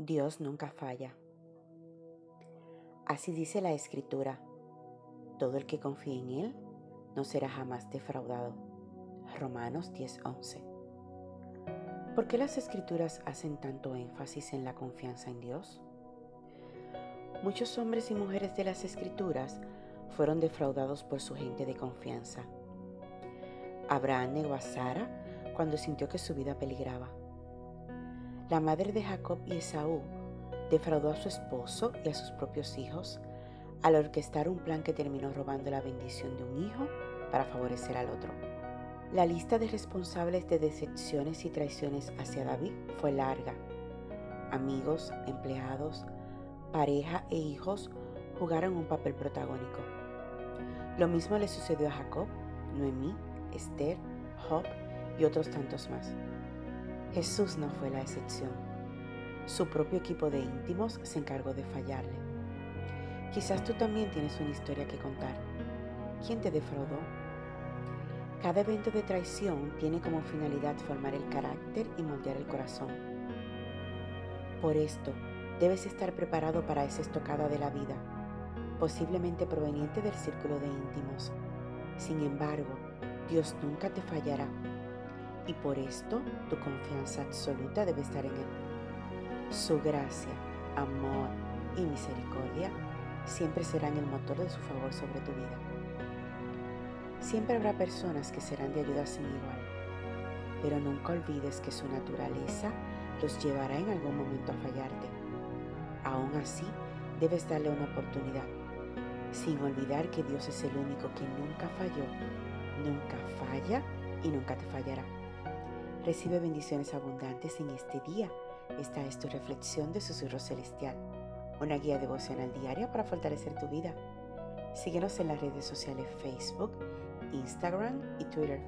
Dios nunca falla. Así dice la Escritura. Todo el que confíe en Él no será jamás defraudado. Romanos 10:11. ¿Por qué las Escrituras hacen tanto énfasis en la confianza en Dios? Muchos hombres y mujeres de las Escrituras fueron defraudados por su gente de confianza. Abraham negó a Sara cuando sintió que su vida peligraba. La madre de Jacob y Esaú defraudó a su esposo y a sus propios hijos al orquestar un plan que terminó robando la bendición de un hijo para favorecer al otro. La lista de responsables de decepciones y traiciones hacia David fue larga. Amigos, empleados, pareja e hijos jugaron un papel protagónico. Lo mismo le sucedió a Jacob, Noemí, Esther, Job y otros tantos más. Jesús no fue la excepción. Su propio equipo de íntimos se encargó de fallarle. Quizás tú también tienes una historia que contar. ¿Quién te defraudó? Cada evento de traición tiene como finalidad formar el carácter y moldear el corazón. Por esto, debes estar preparado para esa estocada de la vida, posiblemente proveniente del círculo de íntimos. Sin embargo, Dios nunca te fallará y por esto tu confianza absoluta debe estar en Él. Su gracia, amor y misericordia siempre serán el motor de su favor sobre tu vida. Siempre habrá personas que serán de ayuda sin igual, pero nunca olvides que su naturaleza los llevará en algún momento a fallarte. Aún así, debes darle una oportunidad, sin olvidar que Dios es el único que nunca falló, nunca falla y nunca te fallará. Recibe bendiciones abundantes en este día. Esta es tu reflexión de Susurro Celestial, una guía devocional diaria para fortalecer tu vida. Síguenos en las redes sociales Facebook, Instagram y Twitter